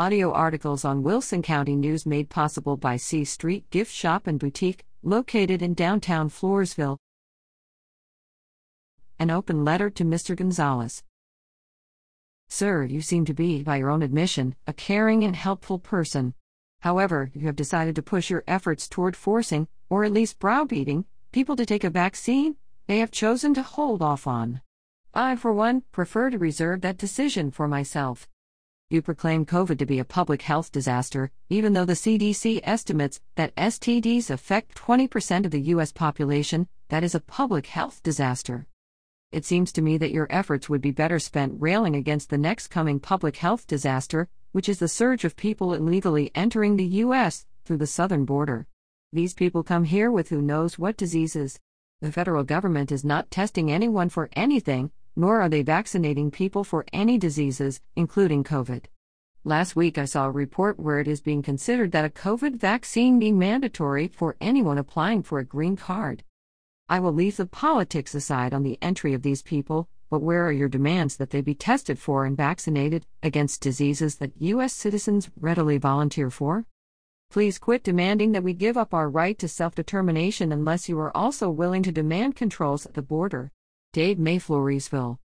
Audio articles on Wilson County News made possible by C Street Gift Shop and Boutique, located in downtown Floresville. An open letter to Mr. Gonzalez. Sir, you seem to be, by your own admission, a caring and helpful person. However, you have decided to push your efforts toward forcing, or at least browbeating, people to take a vaccine they have chosen to hold off on. I, for one, prefer to reserve that decision for myself. You proclaim COVID to be a public health disaster, even though the CDC estimates that STDs affect 20% of the U.S. population, that is a public health disaster. It seems to me that your efforts would be better spent railing against the next coming public health disaster, which is the surge of people illegally entering the U.S. through the southern border. These people come here with who knows what diseases. The federal government is not testing anyone for anything, nor are they vaccinating people for any diseases, including COVID. Last week, I saw a report where it is being considered that a COVID vaccine be mandatory for anyone applying for a green card. I will leave the politics aside on the entry of these people, but where are your demands that they be tested for and vaccinated against diseases that U.S. citizens readily volunteer for? Please quit demanding that we give up our right to self determination unless you are also willing to demand controls at the border. Dave Mayfloresville.